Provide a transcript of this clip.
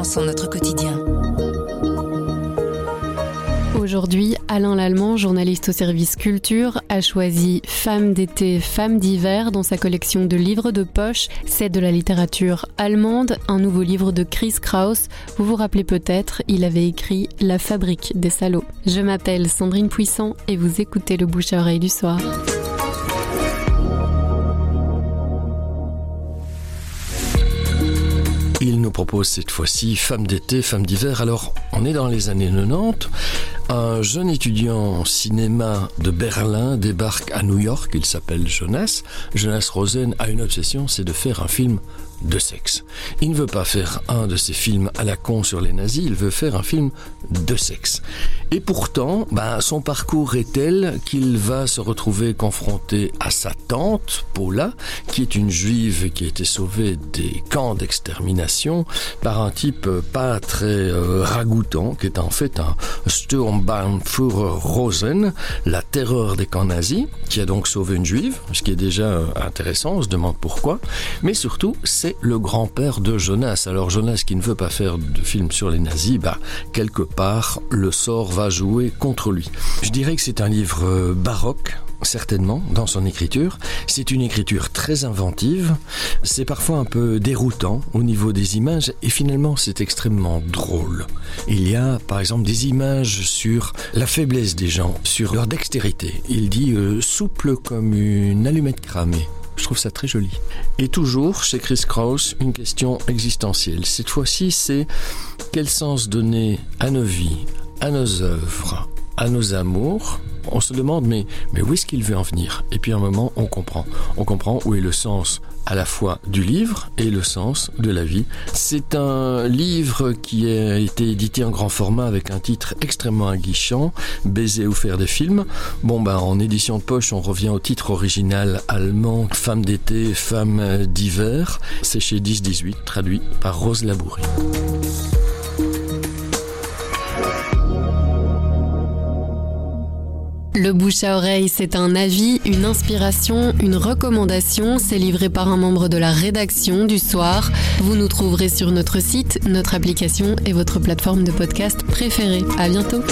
enfants sont notre quotidien. Aujourd'hui, Alain Lallemand, journaliste au service culture, a choisi Femmes d'été, Femmes d'hiver dans sa collection de livres de poche. C'est de la littérature allemande, un nouveau livre de Chris Kraus. Vous vous rappelez peut-être, il avait écrit La fabrique des salauds. Je m'appelle Sandrine Puissant et vous écoutez le bouche à oreille du soir. Propose cette fois-ci Femme d'été, Femme d'hiver. Alors, on est dans les années 90. Un jeune étudiant en cinéma de Berlin débarque à New York. Il s'appelle Jonas. Jonas Rosen a une obsession, c'est de faire un film de sexe. Il ne veut pas faire un de ces films à la con sur les nazis, il veut faire un film de sexe. Et pourtant, ben, son parcours est tel qu'il va se retrouver confronté à sa tante, Paula, qui est une juive qui a été sauvée des camps d'extermination par un type pas très euh, ragoûtant, qui est en fait un Sturmbannführer Rosen, la terreur des camps nazis, qui a donc sauvé une juive, ce qui est déjà euh, intéressant, on se demande pourquoi. Mais surtout, c'est le grand-père de Jonas. Alors Jonas qui ne veut pas faire de film sur les nazis, bah, quelque part, le sort va jouer contre lui. Je dirais que c'est un livre euh, baroque, certainement, dans son écriture. C'est une écriture très inventive. C'est parfois un peu déroutant au niveau des images et finalement c'est extrêmement drôle. Il y a par exemple des images sur la faiblesse des gens, sur leur dextérité. Il dit euh, souple comme une allumette cramée. Je trouve ça très joli. Et toujours, chez Chris Kraus, une question existentielle. Cette fois-ci, c'est quel sens donner à nos vies, à nos œuvres, à nos amours on se demande mais, mais où est-ce qu'il veut en venir? Et puis à un moment, on comprend. On comprend où est le sens à la fois du livre et le sens de la vie. C'est un livre qui a été édité en grand format avec un titre extrêmement aguichant, Baiser ou faire des films. Bon ben en édition de poche, on revient au titre original allemand Femme d'été, Femme d'hiver. C'est chez 10-18, traduit par Rose Labourie. Le bouche à oreille, c'est un avis, une inspiration, une recommandation. C'est livré par un membre de la rédaction du soir. Vous nous trouverez sur notre site, notre application et votre plateforme de podcast préférée. À bientôt.